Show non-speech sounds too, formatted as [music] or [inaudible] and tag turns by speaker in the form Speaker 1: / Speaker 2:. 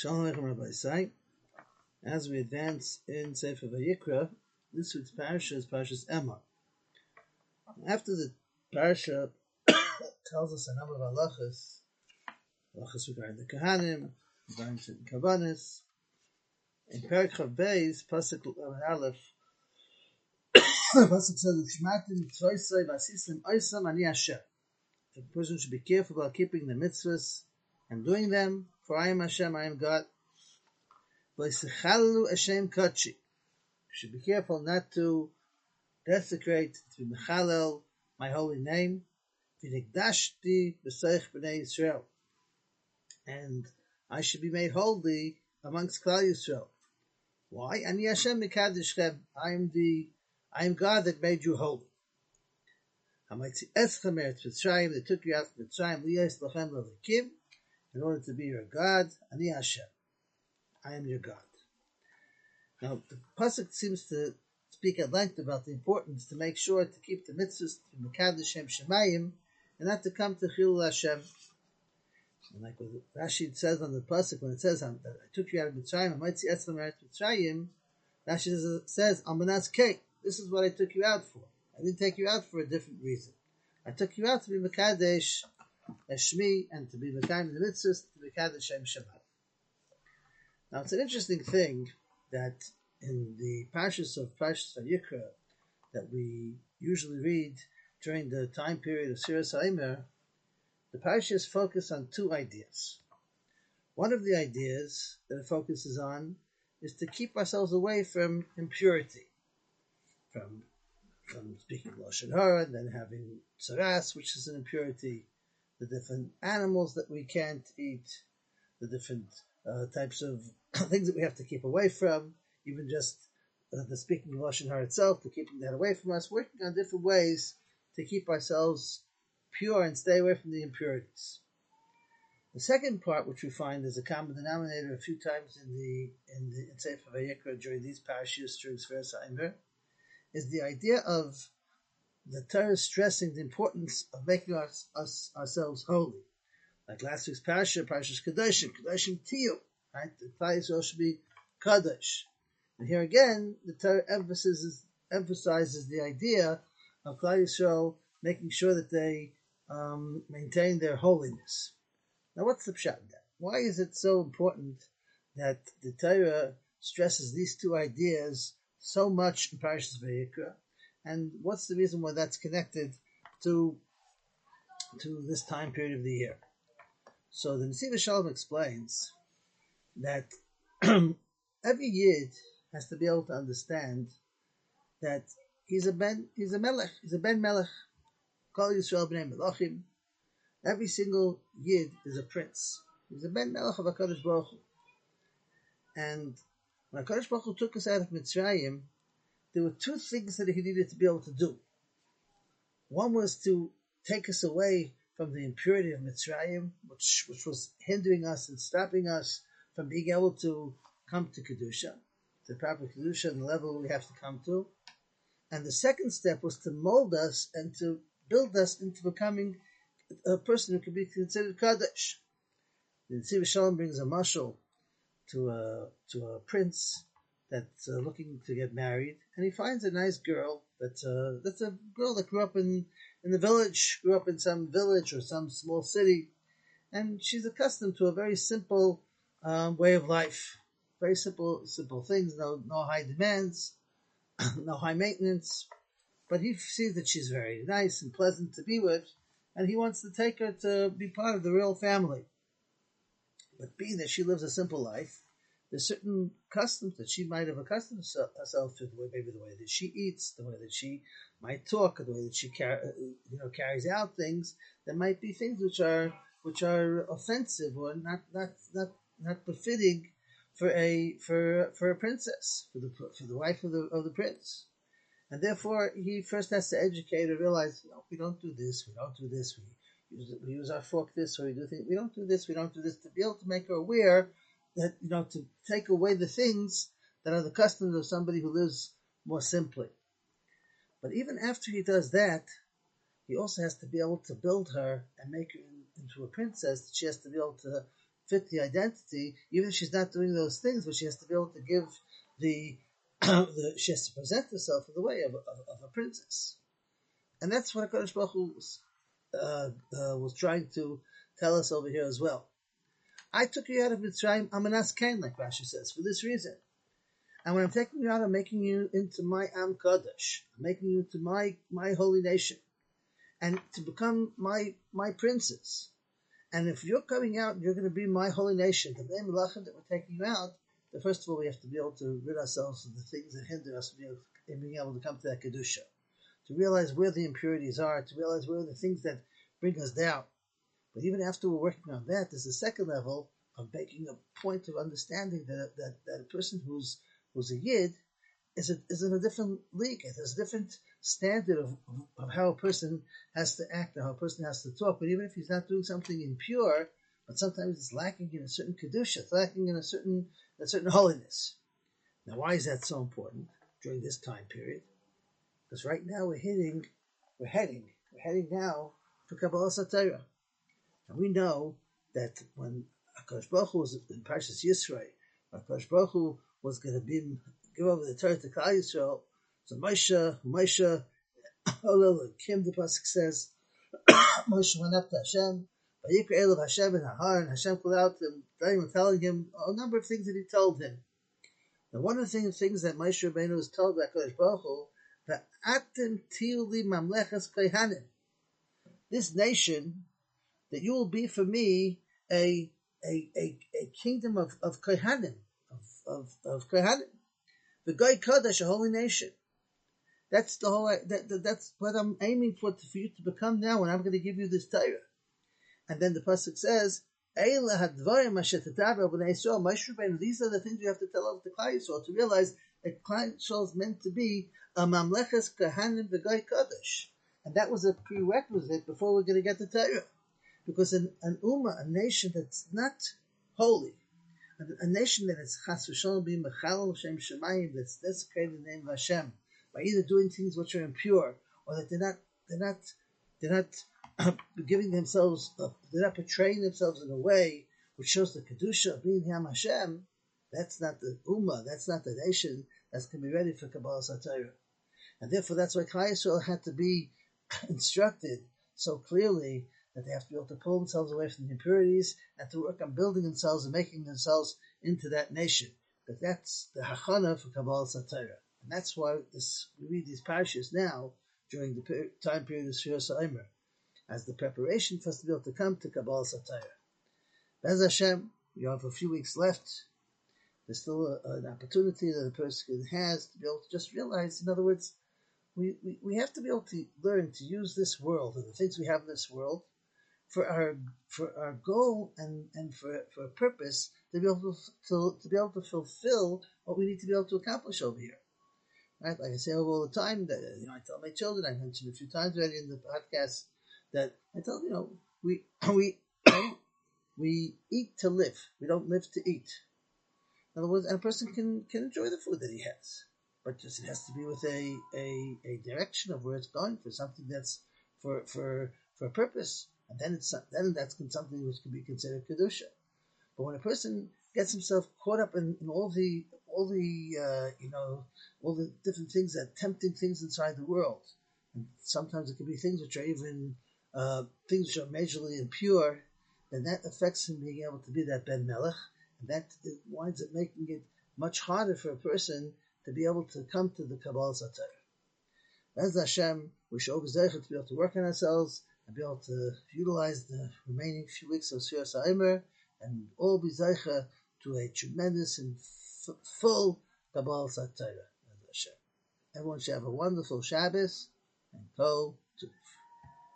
Speaker 1: Shalom Aleichem Rabbi Isai. As we advance in Sefer Vayikra, this week's parasha is Parashas Emor. After the parasha [coughs] tells us a number of halachas, halachas regarding the Kahanim, regarding certain Kavanis, in Perak Chav Beis, Pasuk Aleph, [coughs] Pasuk says, "Shmatim tzoisei vasisim oisam ani Hashem." The person should be careful about keeping the mitzvahs and doing them, for I am Hashem, I am God. Hashem kachi. You should be careful not to desecrate, to be mechalel, my holy name. V'nigdashti b'seich b'nei Yisrael. And I should be made holy amongst Klal Yisrael. Why? Ani Hashem mikadishchem. I am the, I am God that made you holy. Hamaitzi eschem eretz Mitzrayim. They took you out from Mitzrayim. Liyas lachem lalikim in order to be your God, Ani Hashem. I am your God. Now, the pasuk seems to speak at length about the importance to make sure to keep the mitzvahs to Mekadosh Shem Shemayim and not to come to Chilul Hashem. And like what Rashi says on the pasuk when it says I took you out of Mitzrayim, I might see Etzlam Eretz Mitzrayim. Rashi says, "Amanas Kate. This is what I took you out for. I didn't take you out for a different reason. I took you out to be Mekadesh And to be Mekayim the mitzvahs to be Kadosh Shem Shabbat. Now it's an interesting thing that in the parshas of Parshas Vayikra that we usually read during the time period of Siras Haimer, the parshas focus on two ideas. One of the ideas that it focuses on is to keep ourselves away from impurity, from from speaking lashon hara, and then having saras, which is an impurity, the different animals that we can't eat, the different uh, types of [coughs] things that we have to keep away from, even just uh, the speaking of Lashon Hara itself, to keeping that away from us, working on different ways to keep ourselves pure and stay away from the impurities. The second part, which we find is a common denominator a few times in the in the Sefer Vayikra during these parashas during Aimer, is the idea of the Torah is stressing the importance of making us, ourselves holy. Like last week's parasha, Parashas Kedoshim, Kedoshim Tiyu, right? The Klal should be Kadosh. And here again, the Torah emphasizes, emphasizes the idea of Klal Yisrael making sure that they um, maintain their holiness. Now, what's the pshat in that? Why is it so important that the Torah stresses these two ideas so much in Parashas Vayikra? And what's the reason why that's connected to to this time period of the year? So the Nesiv Shalom explains that [clears throat] every yid has to be able to understand that he's a ben he's a melech he's a ben melech. Call Yisrael b'nei melachim. Every single yid is a prince. He's a ben melech of Hakadosh Baruch Hu. And when Hakadosh Baruch Hu took us out of Mitzrayim, there were two things that he needed to be able to do. One was to take us away from the impurity of Mitzrayim, which, which was hindering us and stopping us from being able to come to Kedusha, the proper Kedusha and the level we have to come to. And the second step was to mold us and to build us into becoming a person who can be considered Kaddish. The Nesiv Shalom brings a mashal to a, to a prince that's uh, looking to get married, and he finds a nice girl that's uh, that's a girl that grew up in in the village, grew up in some village or some small city, and she's accustomed to a very simple um, way of life, very simple simple things, no no high demands, [coughs] no high maintenance, but he sees that she's very nice and pleasant to be with, and he wants to take her to be part of the real family. But being that she lives a simple life, there's certain customs that she might have accustomed herself to, the way, maybe the way that she eats, the way that she might talk, the way that she car- uh, you know carries out things. There might be things which are which are offensive or not not not not befitting for a for for a princess, for the for the wife of the of the prince, and therefore he first has to educate her, realize know, we don't do this, we don't do this, we use we use our fork this, or we do things, we don't do this, we don't do this, to be able to make her aware that you know to take away the things that are the customs of somebody who lives more simply. But even after he does that, he also has to be able to build her and make her into a princess. She has to be able to fit the identity, even if she's not doing those things, but she has to be able to give the, [clears throat] the she has to present herself in the way of, of, of a princess. And that's what HaKadosh Baruch Hu was, uh, uh, was trying to tell us over here as well. I took you out of Mitzrayim, Amanas Kain, like Rashi says, for this reason. And when I'm taking you out, I'm making you into my Am Kadosh. I'm making you into my, my holy nation. And to become my, my princes. And if you're coming out, you're going to be my holy nation. The name Melachim that we're taking you out, then first of all, we have to be able to rid ourselves of the things that hinder us from being able to come to that Kedusha. To realize where the impurities are, to realize where the things that bring us down. But even after we're working on that, there's a second level of making a point of understanding that, that, that a person who's who's a yid is, a, is in a different league. It has a different standard of, of how a person has to act or how a person has to talk. But even if he's not doing something impure, but sometimes it's lacking in a certain kedusha, it's lacking in a certain a certain holiness. Now, why is that so important during this time period? Because right now we're hitting, we're heading, we're heading now for Kabbalas Torah. And we know that when Akash Baruch Hu was in Parshas Yisrael, Akash Baruch Hu was going to be give over the Torah to Klal Yisrael. So Moshe, Moshe, Kim, the pasuk says, [coughs] Moshe went up to Hashem. Vayikra Elav Hashem and Hahar, and Hashem called out to him, telling him a number of things that he told him. And one of the things, things that Moshe Rabbeinu was told by Kodesh Baruch Hu, that Atem Tiuli Mamlechas. This nation, that you will be for me a a, a, a kingdom of, of Kohanim, of, of Kohanim. The Goy Kodesh, a holy nation. That's the whole, that, that, that's what I'm aiming for, for you to become now, and I'm going to give you this Torah. And then the Pasuk says, these are the things you have to tell over to Klal Yisrael to realize that Klal Yisrael is meant to be a Mamleches Kahanim V'Goy Kodesh. And that was a prerequisite before we're going to get the Torah. Because an, an Ummah, a nation that's not holy, a, nation that is chas v'shalom being mechalal Hashem shemayim that's desecrated the name of Hashem by either doing things which are impure or that they're not they're not they're not [clears throat] giving themselves uh, they're not portraying themselves in a way which shows the kedusha of being Ham Hashem. That's not the ummah. That's not the nation that's going to be ready for Kabbalas Torah. And therefore, that's why Klal Yisrael had to be [clears throat] instructed so clearly that they have to be able to pull themselves away from the impurities and to work on building themselves and making themselves into that nation. But that's the hachana for Kabbalas Torah. And that's why this, we read these parashas now during the time period of Shir Sa'imer, as the preparation for us to be able to come to Kabbalas Torah. Bez Hashem, you have a few weeks left. There's still a, an opportunity that a person has to be able to just realize, in other words, we, we, we have to be able to learn to use this world and the things we have in this world for our for our goal and, and for, for a purpose to be able to, to, be able to fulfill what we need to be able to accomplish over here. Right? Like I say all the time that you know I tell my children, I mentioned a few times already in the podcast that I tell you know, we [coughs] we we eat to live. We don't live to eat. In other words, and a person can, can enjoy the food that he has. But just it has to be with a, a, a direction of where it's going for something that's for for for a purpose and then it's then that's something which can be considered kedusha. But when a person gets himself caught up in, in all the all the uh, you know all the different things that tempting things inside the world, and sometimes it can be things which are even uh, things which are majorly impure, then that affects him being able to be that ben melech, and that winds up making it much harder for a person to be able to come to the Kabbalah Satar. As Hashem, we should always to be able to work on ourselves and be able to utilize the remaining few weeks of Sir Sa'imer and all be zeicha to a tremendous and f- full Kabbalas Torah. Everyone should have a wonderful Shabbos and go